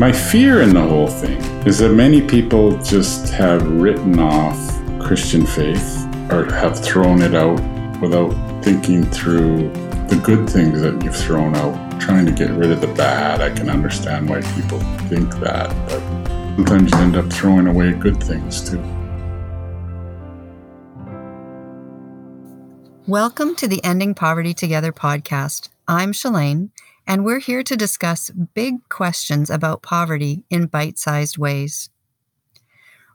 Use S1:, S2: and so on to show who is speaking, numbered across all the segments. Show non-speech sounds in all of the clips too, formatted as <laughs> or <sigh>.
S1: My fear in the whole thing is that many people just have written off Christian faith or have thrown it out without thinking through the good things that you've thrown out, trying to get rid of the bad. I can understand why people think that, but sometimes you end up throwing away good things too.
S2: Welcome to the Ending Poverty Together podcast. I'm Shalane, and we're here to discuss big questions about poverty in bite sized ways.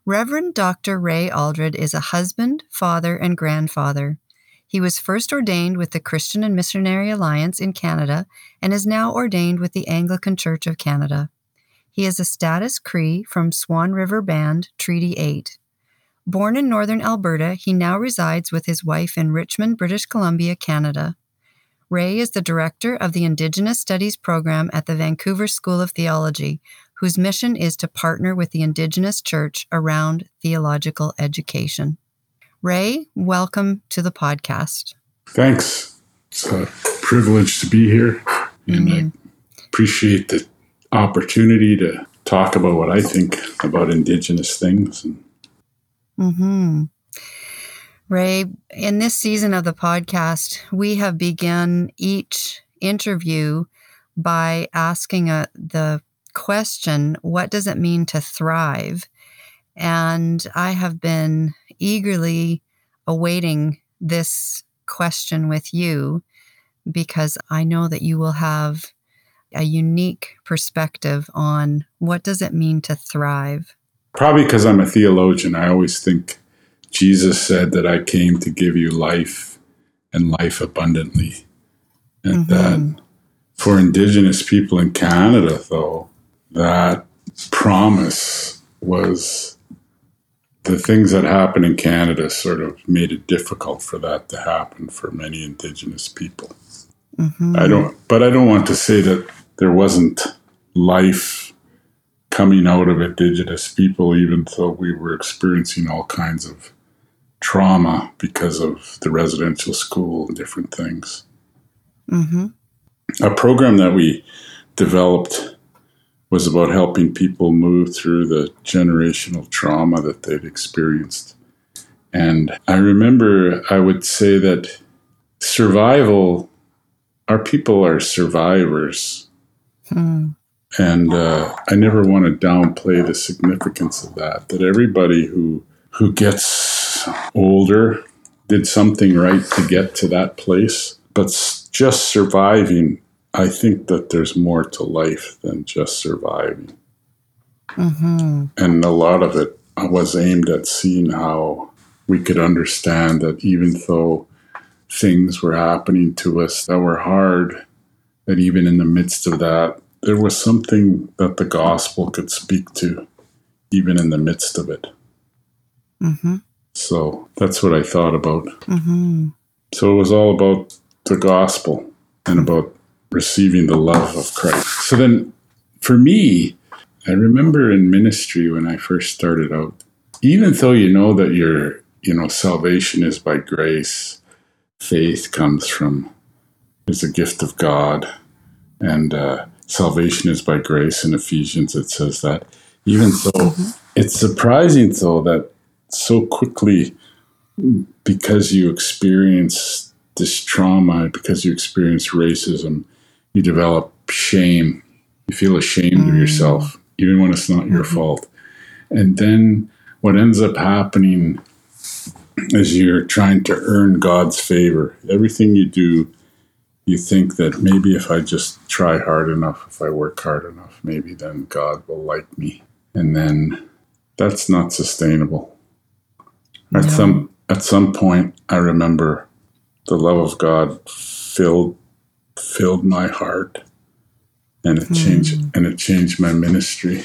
S2: Reverend Dr. Ray Aldred is a husband, father, and grandfather. He was first ordained with the Christian and Missionary Alliance in Canada and is now ordained with the Anglican Church of Canada. He is a status Cree from Swan River Band, Treaty 8. Born in northern Alberta, he now resides with his wife in Richmond, British Columbia, Canada. Ray is the director of the Indigenous Studies program at the Vancouver School of Theology, whose mission is to partner with the Indigenous Church around theological education. Ray, welcome to the podcast.
S1: Thanks. It's a privilege to be here, and mm-hmm. I appreciate the opportunity to talk about what I think about Indigenous things.
S2: Mm-hmm. Ray, in this season of the podcast, we have begun each interview by asking a, uh, the question, What does it mean to thrive? And I have been eagerly awaiting this question with you because I know that you will have a unique perspective on what does it mean to thrive.
S1: Probably because I'm a theologian, I always think Jesus said that I came to give you life and life abundantly. And mm-hmm. that for Indigenous people in Canada, though, that promise was the things that happened in Canada sort of made it difficult for that to happen for many Indigenous people. Mm-hmm. I don't, but I don't want to say that there wasn't life coming out of Indigenous people, even though we were experiencing all kinds of trauma because of the residential school and different things. Mm-hmm. A program that we developed was about helping people move through the generational trauma that they'd experienced. And I remember I would say that survival, our people are survivors. Hmm. And uh, I never want to downplay the significance of that, that everybody who who gets older, did something right to get to that place. But just surviving, I think that there's more to life than just surviving. Mm-hmm. And a lot of it was aimed at seeing how we could understand that even though things were happening to us that were hard, that even in the midst of that, there was something that the gospel could speak to, even in the midst of it. Mm-hmm. So that's what I thought about. Mm-hmm. So it was all about the gospel and about receiving the love of Christ. So then for me, I remember in ministry when I first started out, even though you know that your, you know, salvation is by grace, faith comes from, is a gift of God, and uh, salvation is by grace. In Ephesians, it says that. Even though mm-hmm. it's surprising, though, that so quickly because you experience this trauma, because you experience racism, you develop shame. You feel ashamed mm. of yourself, even when it's not mm-hmm. your fault. And then what ends up happening is you're trying to earn God's favor. Everything you do, you think that maybe if I just try hard enough, if I work hard enough, maybe then God will like me. And then that's not sustainable. At some at some point, I remember the love of God filled filled my heart, and it changed mm. and it changed my ministry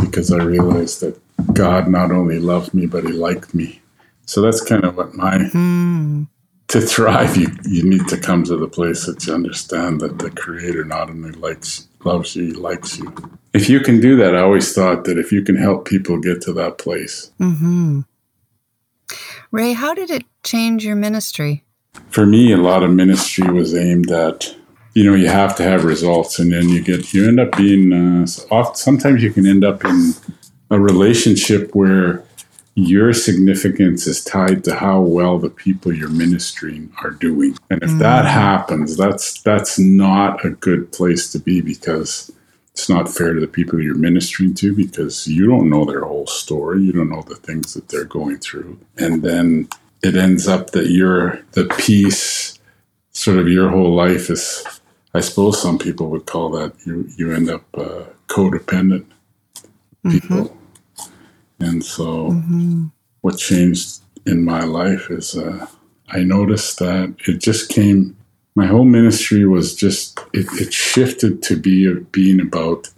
S1: because I realized that God not only loved me but He liked me. So that's kind of what my mm. to thrive. You you need to come to the place that you understand that the Creator not only likes loves you, he likes you. If you can do that, I always thought that if you can help people get to that place. Mm-hmm
S2: Ray, how did it change your ministry?
S1: For me, a lot of ministry was aimed at you know you have to have results, and then you get you end up being uh, sometimes you can end up in a relationship where your significance is tied to how well the people you're ministering are doing. And if mm. that happens, that's that's not a good place to be because it's not fair to the people you're ministering to because you don't know their whole story. You don't know the things that they're going through. And then it ends up that you're the piece sort of your whole life is I suppose some people would call that you you end up uh, codependent people. Mm-hmm and so, mm-hmm. what changed in my life is uh, I noticed that it just came. My whole ministry was just it, it shifted to be being about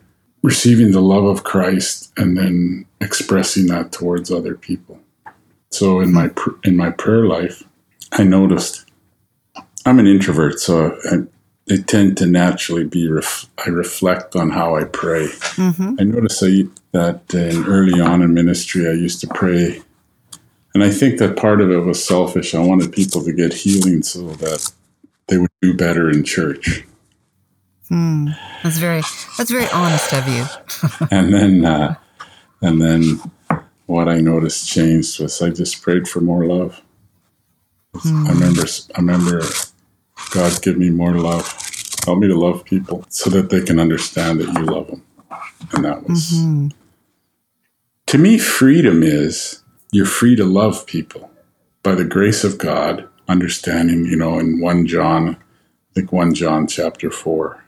S1: receiving the love of Christ and then expressing that towards other people. So in my in my prayer life, I noticed I'm an introvert, so I, I tend to naturally be. Ref, I reflect on how I pray. Mm-hmm. I noticed I, that in early on in ministry, I used to pray, and I think that part of it was selfish. I wanted people to get healing so that do better in church.
S2: Hmm. That's very that's very honest of you. <laughs> <laughs>
S1: and then uh, and then what I noticed changed was I just prayed for more love. Hmm. I remember I remember God give me more love. Help me to love people so that they can understand that you love them. And that was mm-hmm. To me, freedom is you're free to love people by the grace of God, understanding, you know, in 1 John, Think 1 John chapter 4.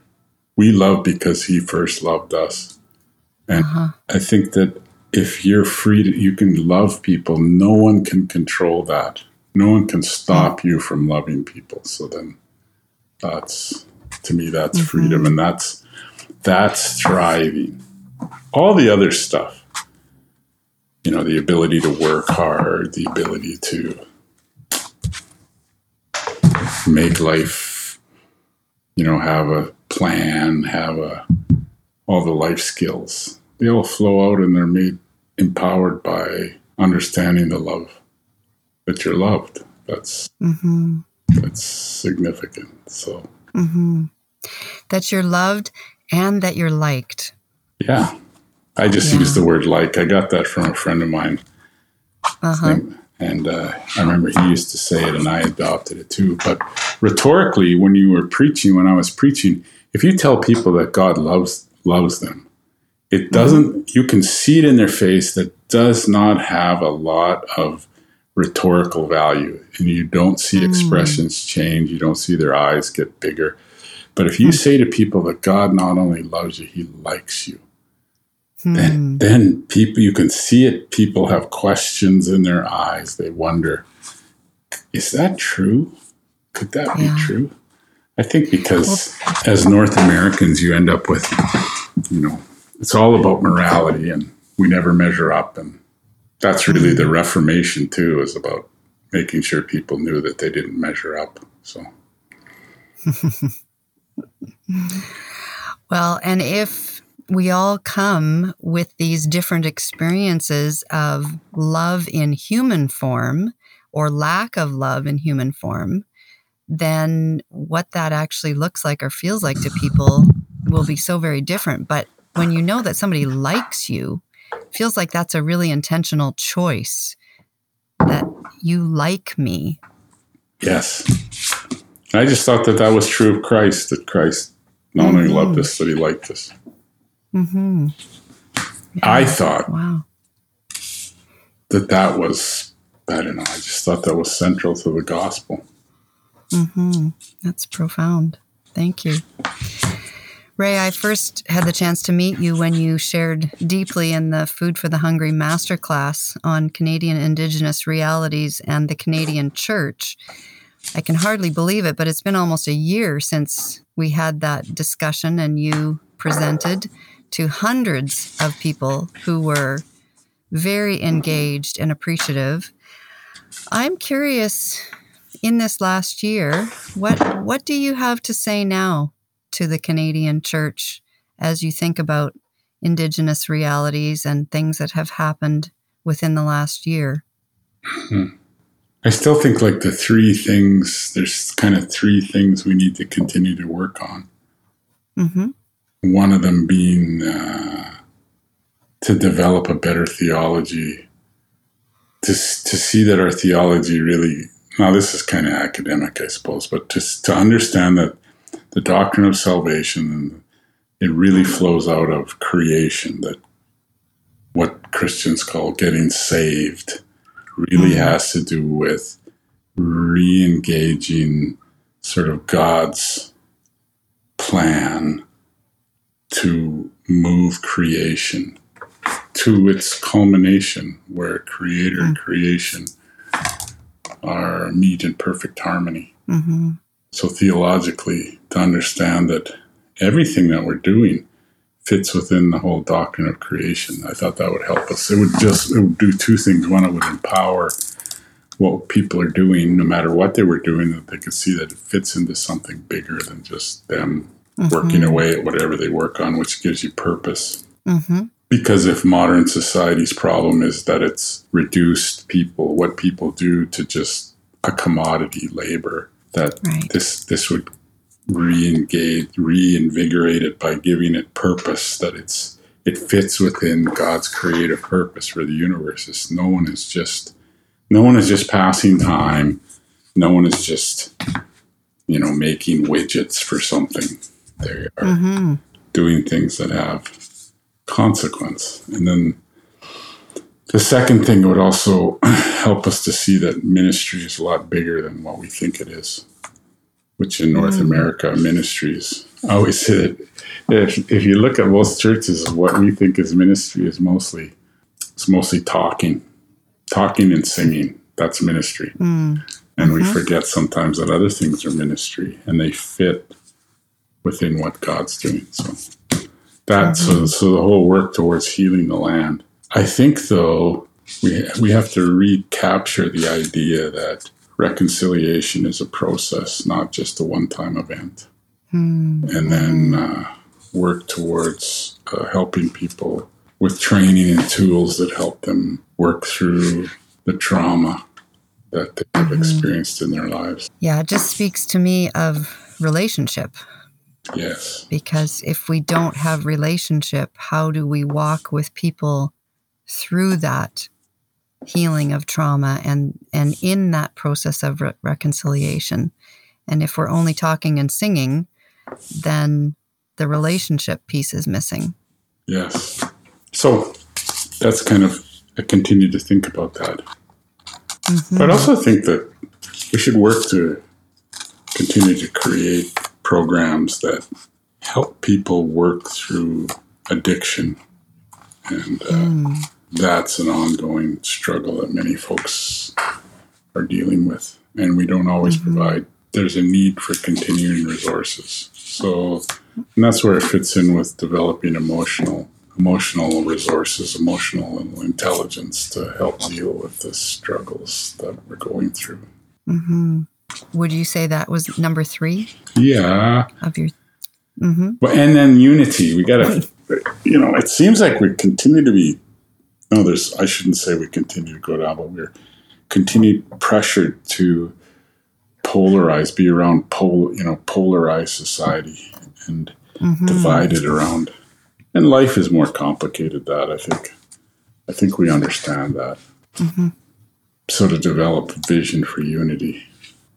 S1: We love because he first loved us. And uh-huh. I think that if you're free to, you can love people, no one can control that. No one can stop mm-hmm. you from loving people. So then that's, to me, that's mm-hmm. freedom and that's, that's thriving. All the other stuff, you know, the ability to work hard, the ability to make life, you know, have a plan, have a all the life skills. They all flow out and they're made empowered by understanding the love that you're loved. That's mm-hmm. that's significant. So mm-hmm.
S2: that you're loved and that you're liked.
S1: Yeah. I just yeah. use the word like. I got that from a friend of mine. Uh-huh. And uh, I remember he used to say it, and I adopted it too. But rhetorically, when you were preaching, when I was preaching, if you tell people that God loves loves them, it mm-hmm. doesn't. You can see it in their face that does not have a lot of rhetorical value, and you don't see mm. expressions change. You don't see their eyes get bigger. But if you mm. say to people that God not only loves you, He likes you, Hmm. Then, then people, you can see it. People have questions in their eyes. They wonder, is that true? Could that yeah. be true? I think because as North Americans, you end up with, you know, it's all about morality and we never measure up. And that's really mm-hmm. the Reformation, too, is about making sure people knew that they didn't measure up. So. <laughs>
S2: well, and if we all come with these different experiences of love in human form or lack of love in human form, then what that actually looks like or feels like to people will be so very different. But when you know that somebody likes you, feels like that's a really intentional choice that you like me.
S1: Yes. I just thought that that was true of Christ, that Christ not only mm-hmm. loved us, but he liked us. Mm-hmm. Yeah. I thought wow. that that was, I don't know, I just thought that was central to the gospel.
S2: Mm-hmm. That's profound. Thank you. Ray, I first had the chance to meet you when you shared deeply in the Food for the Hungry masterclass on Canadian Indigenous realities and the Canadian Church. I can hardly believe it, but it's been almost a year since we had that discussion and you presented to hundreds of people who were very engaged and appreciative. I'm curious in this last year, what what do you have to say now to the Canadian church as you think about indigenous realities and things that have happened within the last year?
S1: Hmm. I still think like the three things, there's kind of three things we need to continue to work on.
S2: Mm-hmm.
S1: One of them being uh, to develop a better theology, to, to see that our theology really, now this is kind of academic, I suppose, but just to understand that the doctrine of salvation, it really flows out of creation, that what Christians call getting saved really mm-hmm. has to do with re engaging sort of God's plan to move creation to its culmination, where creator and mm-hmm. creation are meet in perfect harmony.
S2: Mm-hmm.
S1: So, theologically, to understand that everything that we're doing fits within the whole doctrine of creation. I thought that would help us. It would just it would do two things. One, it would empower what people are doing, no matter what they were doing, that they could see that it fits into something bigger than just them mm-hmm. working away at whatever they work on, which gives you purpose.
S2: Mm-hmm.
S1: Because if modern society's problem is that it's reduced people, what people do, to just a commodity labor, that right. this this would re-engage, reinvigorate it by giving it purpose that it's it fits within God's creative purpose for the universe. It's, no one is just no one is just passing time. No one is just you know making widgets for something. They are mm-hmm. doing things that have consequence. And then the second thing would also <clears throat> help us to see that ministry is a lot bigger than what we think it is which in North mm. America ministries. I always say that if, if you look at most churches, what we think is ministry is mostly it's mostly talking, talking and singing. That's ministry,
S2: mm.
S1: and mm-hmm. we forget sometimes that other things are ministry, and they fit within what God's doing. So that's mm-hmm. so so the whole work towards healing the land. I think though we we have to recapture the idea that reconciliation is a process, not just a one time event.
S2: Mm.
S1: And then uh, work towards uh, helping people with training and tools that help them work through the trauma that they've mm-hmm. experienced in their lives.
S2: Yeah, it just speaks to me of relationship.
S1: Yes.
S2: Because if we don't have relationship, how do we walk with people through that healing of trauma and and in that process of re- reconciliation and if we're only talking and singing then the relationship piece is missing
S1: yes so that's kind of i continue to think about that mm-hmm. but i also think that we should work to continue to create programs that help people work through addiction and uh, mm that's an ongoing struggle that many folks are dealing with. And we don't always mm-hmm. provide, there's a need for continuing resources. So, and that's where it fits in with developing emotional emotional resources, emotional intelligence to help deal with the struggles that we're going through.
S2: Mm-hmm. Would you say that was number three?
S1: Yeah.
S2: Of your. Mm-hmm.
S1: Well, and then unity. We got to, you know, it seems like we continue to be no, there's, I shouldn't say we continue to go down, but we're continued pressured to polarize, be around pol, you know, polarized society and mm-hmm. divided around. And life is more complicated that I think. I think we understand that.
S2: Mm-hmm.
S1: So to develop a vision for unity.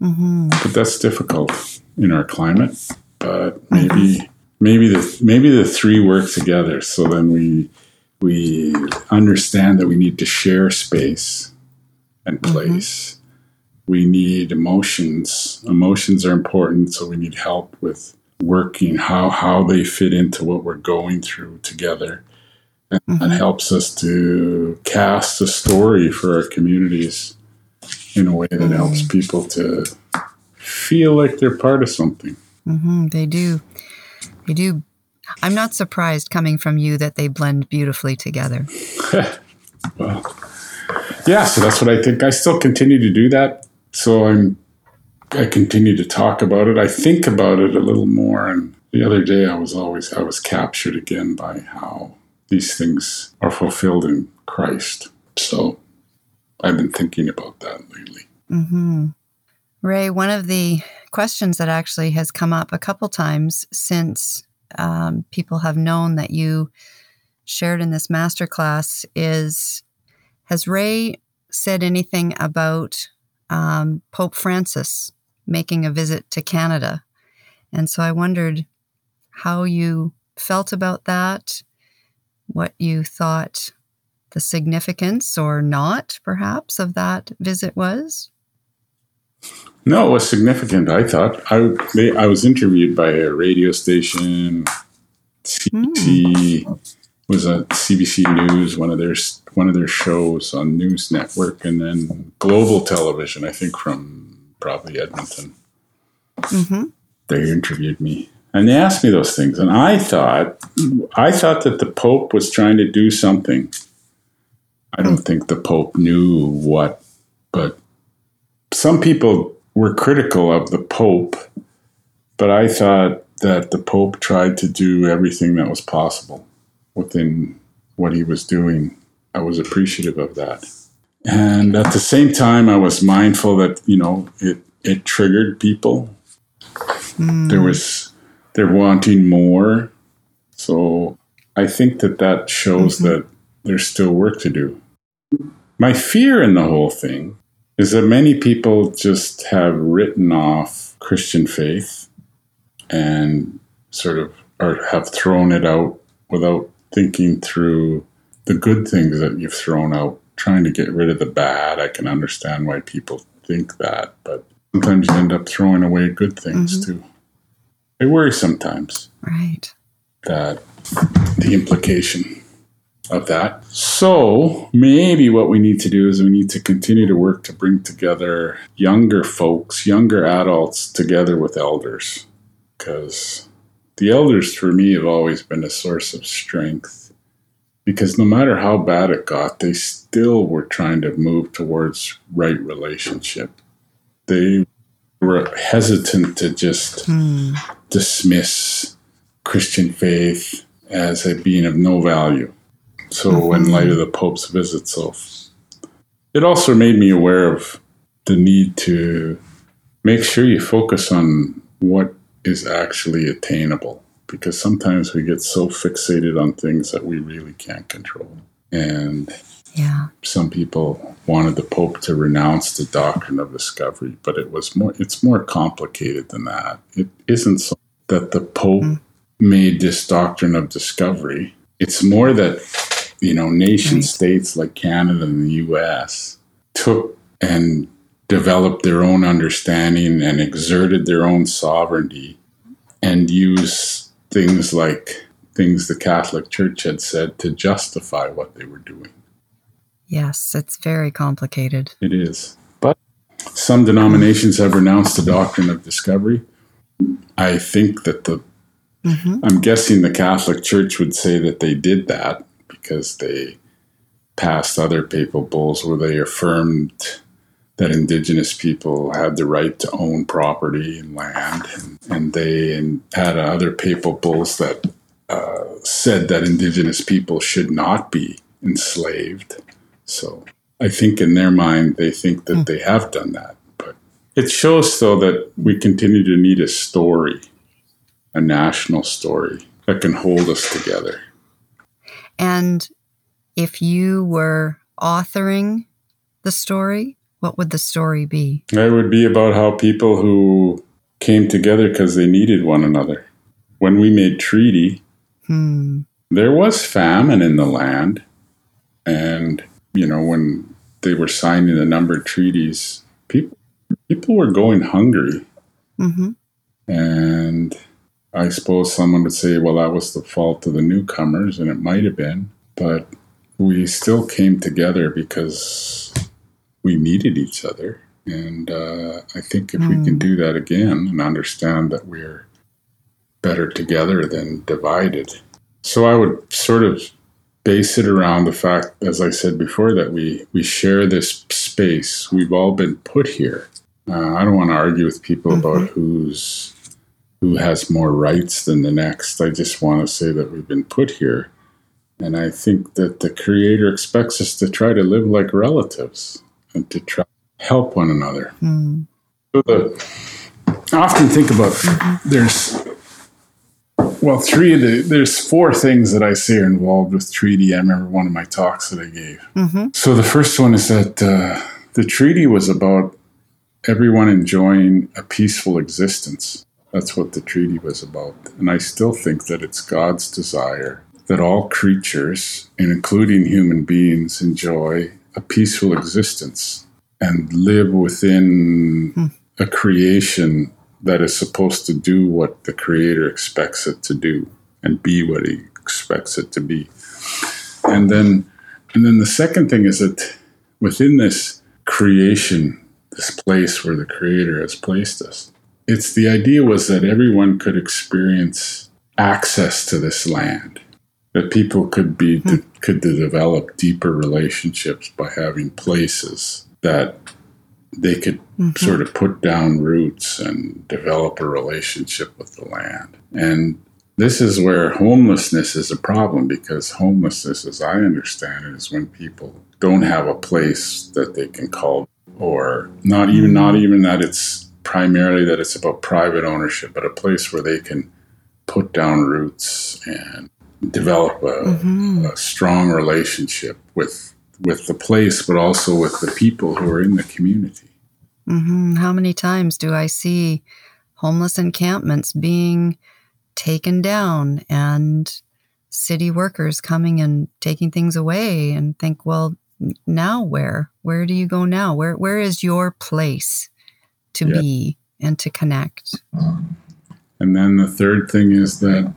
S2: Mm-hmm.
S1: But that's difficult in our climate. But maybe mm-hmm. maybe the maybe the three work together. So then we we understand that we need to share space and mm-hmm. place. Mm-hmm. We need emotions. Emotions are important, so we need help with working how how they fit into what we're going through together. And mm-hmm. that helps us to cast a story for our communities in a way that mm-hmm. helps people to feel like they're part of something.
S2: Mm-hmm. They do. They do I'm not surprised coming from you that they blend beautifully together. <laughs>
S1: well, yeah, so that's what I think. I still continue to do that. So I'm I continue to talk about it. I think about it a little more and the other day I was always I was captured again by how these things are fulfilled in Christ. So I've been thinking about that lately.
S2: Mm-hmm. Ray, one of the questions that actually has come up a couple times since um, people have known that you shared in this masterclass is Has Ray said anything about um, Pope Francis making a visit to Canada? And so I wondered how you felt about that, what you thought the significance or not, perhaps, of that visit was.
S1: No, it was significant. I thought I they, I was interviewed by a radio station, CBC mm. was a CBC News, one of their one of their shows on News Network, and then Global Television, I think from probably Edmonton. Mm-hmm. They interviewed me, and they asked me those things, and I thought I thought that the Pope was trying to do something. I don't think the Pope knew what, but some people were critical of the Pope, but I thought that the Pope tried to do everything that was possible within what he was doing. I was appreciative of that. And at the same time, I was mindful that, you know, it, it triggered people. Mm. There was, they're wanting more. So I think that that shows mm-hmm. that there's still work to do. My fear in the whole thing is that many people just have written off Christian faith and sort of or have thrown it out without thinking through the good things that you've thrown out, trying to get rid of the bad. I can understand why people think that, but sometimes you end up throwing away good things mm-hmm. too. I worry sometimes.
S2: Right.
S1: That the implication of that. So maybe what we need to do is we need to continue to work to bring together younger folks, younger adults together with elders. Because the elders for me have always been a source of strength. Because no matter how bad it got, they still were trying to move towards right relationship. They were hesitant to just hmm. dismiss Christian faith as a being of no value so, mm-hmm. in light of the Pope's visit, so it also made me aware of the need to make sure you focus on what is actually attainable because sometimes we get so fixated on things that we really can't control. And
S2: yeah.
S1: some people wanted the Pope to renounce the doctrine of discovery, but it was more it's more complicated than that. It isn't so that the Pope mm. made this doctrine of discovery. It's more that you know, nation right. states like Canada and the US took and developed their own understanding and exerted their own sovereignty and used things like things the Catholic Church had said to justify what they were doing.
S2: Yes, it's very complicated.
S1: It is. But some denominations have renounced the doctrine of discovery. I think that the, mm-hmm. I'm guessing the Catholic Church would say that they did that because they passed other papal bulls where they affirmed that indigenous people had the right to own property and land, and, and they and had other papal bulls that uh, said that indigenous people should not be enslaved. So I think in their mind they think that mm. they have done that, but it shows though that we continue to need a story, a national story that can hold us together.
S2: And if you were authoring the story, what would the story be?
S1: It would be about how people who came together because they needed one another. When we made treaty, hmm. there was famine in the land. And, you know, when they were signing a number of treaties, people people were going hungry. Mm-hmm. And I suppose someone would say, well, that was the fault of the newcomers, and it might have been, but we still came together because we needed each other. And uh, I think if mm. we can hmm. do that again and understand that we're better together than divided. So I would sort of base it around the fact, as I said before, that we, we share this space. We've all been put here. Uh, I don't want to argue with people mm-hmm. about who's who has more rights than the next. I just want to say that we've been put here. And I think that the Creator expects us to try to live like relatives and to try to help one another. Mm. So the, I often think about mm-hmm. there's well three of the there's four things that I say are involved with treaty. I remember one of my talks that I gave. Mm-hmm. So the first one is that uh, the treaty was about everyone enjoying a peaceful existence. That's what the treaty was about. And I still think that it's God's desire that all creatures, and including human beings, enjoy a peaceful existence and live within hmm. a creation that is supposed to do what the creator expects it to do and be what he expects it to be. And then and then the second thing is that within this creation this place where the Creator has placed us. It's the idea was that everyone could experience access to this land, that people could be hmm. could develop deeper relationships by having places that they could mm-hmm. sort of put down roots and develop a relationship with the land. And this is where homelessness is a problem because homelessness, as I understand it, is when people don't have a place that they can call or not even not mm-hmm. even that it's primarily that it's about private ownership, but a place where they can put down roots and develop a, mm-hmm. a strong relationship with with the place, but also with the people who are in the community.
S2: Mm-hmm. How many times do I see homeless encampments being taken down and city workers coming and taking things away and think, well, now where? Where do you go now? Where where is your place to yeah. be and to connect?
S1: And then the third thing is that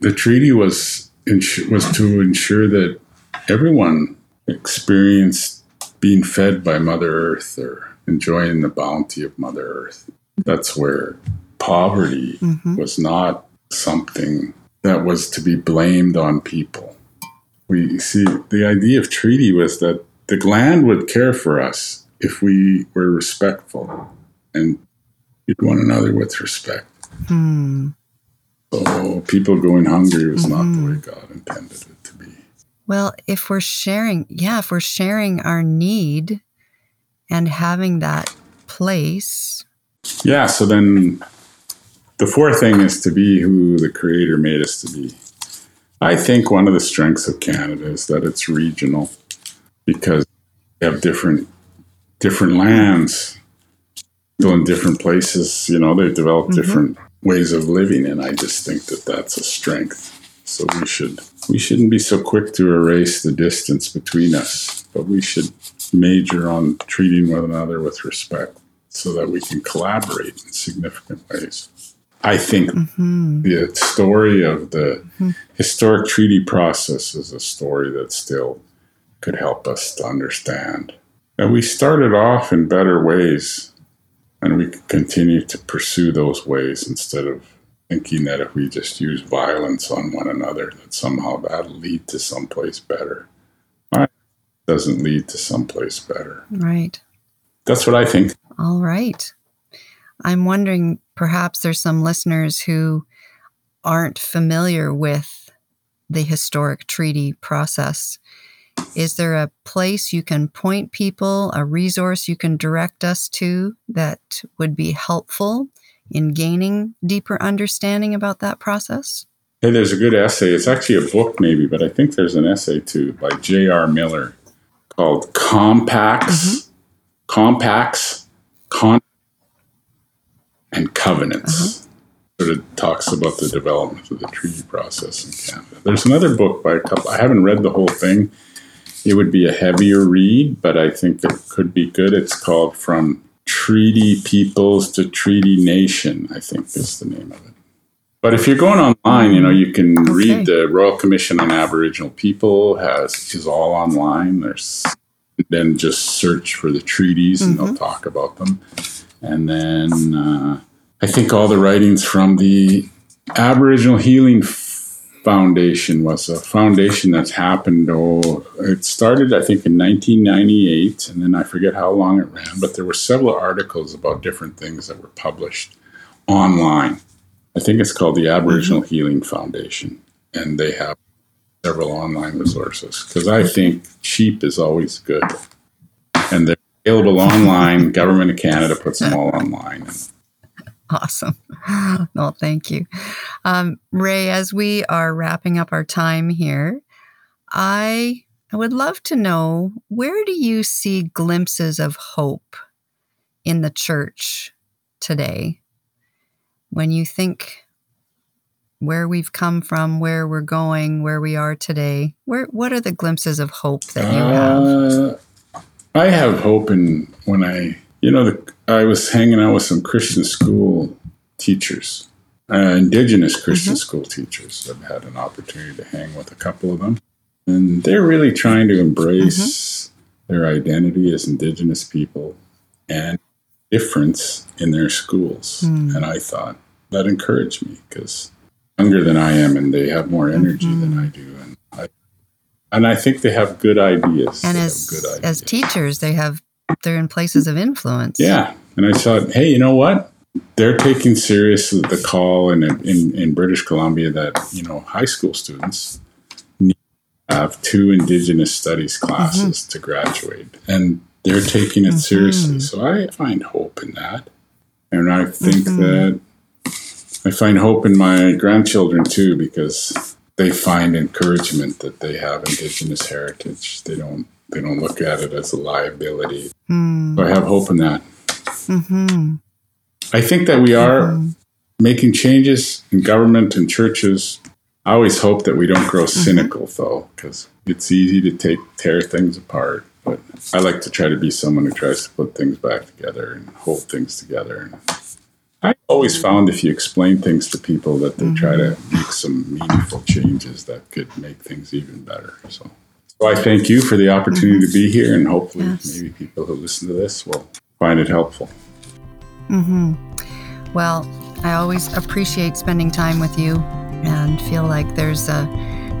S1: the treaty was was to ensure that everyone experienced being fed by Mother Earth or enjoying the bounty of Mother Earth. That's where poverty mm-hmm. was not something that was to be blamed on people we see the idea of treaty was that the land would care for us if we were respectful and treat one another with respect. Hmm. So people going hungry was mm-hmm. not the way mm-hmm. God intended it to be.
S2: Well, if we're sharing, yeah, if we're sharing our need and having that place.
S1: Yeah, so then the fourth thing is to be who the Creator made us to be. I think one of the strengths of Canada is that it's regional because we have different different lands, in different places. You know, they've developed mm-hmm. different ways of living, and I just think that that's a strength. So we should we shouldn't be so quick to erase the distance between us, but we should major on treating one another with respect so that we can collaborate in significant ways. I think mm-hmm. the story of the mm-hmm. historic treaty process is a story that still could help us to understand. And we started off in better ways, and we could continue to pursue those ways instead of thinking that if we just use violence on one another, that somehow that'll lead to someplace better. Doesn't lead to someplace better.
S2: Right.
S1: That's what I think.
S2: All right. I'm wondering perhaps there's some listeners who aren't familiar with the historic treaty process. Is there a place you can point people, a resource you can direct us to that would be helpful in gaining deeper understanding about that process?
S1: Hey, there's a good essay. It's actually a book, maybe, but I think there's an essay too by J.R. Miller called Compacts. Mm-hmm. Compacts. Con- and covenants. Uh-huh. Sort of talks about the development of the treaty process in Canada. There's another book by a couple. I haven't read the whole thing. It would be a heavier read, but I think it could be good. It's called From Treaty Peoples to Treaty Nation, I think is the name of it. But if you're going online, you know, you can okay. read the Royal Commission on Aboriginal People has is all online. There's then just search for the treaties and mm-hmm. they'll talk about them. And then uh, I think all the writings from the Aboriginal Healing Foundation was a foundation that's happened. Oh, it started, I think, in 1998, and then I forget how long it ran, but there were several articles about different things that were published online. I think it's called the Aboriginal mm-hmm. Healing Foundation, and they have several online resources because I think cheap is always good, and they're available online. Government of Canada puts them all online.
S2: Awesome. <laughs> Well, thank you. Um, Ray, as we are wrapping up our time here, I, I would love to know where do you see glimpses of hope in the church today? When you think where we've come from, where we're going, where we are today, where what are the glimpses of hope that you have?
S1: Uh, I have hope in when I, you know, the, I was hanging out with some Christian school teachers, uh, Indigenous Christian mm-hmm. school teachers. I've had an opportunity to hang with a couple of them, and they're really trying to embrace mm-hmm. their identity as Indigenous people and difference in their schools. Mm. And I thought that encouraged me because younger than I am and they have more energy mm-hmm. than I do. And I, and I think they have good ideas.
S2: And as,
S1: good ideas.
S2: as teachers, they have, they're in places of influence.
S1: Yeah. And I thought, hey, you know what? They're taking seriously the call in, in, in British Columbia that, you know, high school students need to have two Indigenous studies classes mm-hmm. to graduate. And they're taking it mm-hmm. seriously. So I find hope in that. And I think mm-hmm. that I find hope in my grandchildren too because they find encouragement that they have indigenous heritage. They don't they don't look at it as a liability. Mm. So I have hope in that. Mm-hmm. I think that we are mm-hmm. making changes in government and churches. I always hope that we don't grow mm-hmm. cynical though, because it's easy to take tear things apart. But I like to try to be someone who tries to put things back together and hold things together. And I always found if you explain things to people that they mm-hmm. try to mm-hmm. make some meaningful changes that could make things even better. So, so I thank you for the opportunity mm-hmm. to be here, and hopefully, yes. maybe people who listen to this will find it helpful.
S2: Hmm. Well, I always appreciate spending time with you, and feel like there's a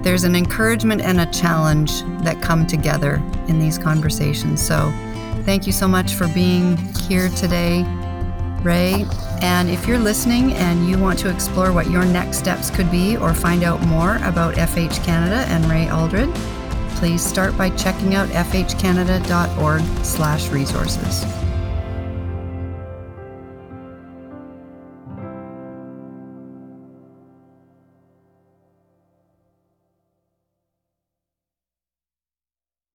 S2: there's an encouragement and a challenge that come together in these conversations. So, thank you so much for being here today, Ray. And if you're listening and you want to explore what your next steps could be or find out more about FH Canada and Ray Aldred, please start by checking out fhcanada.org/resources.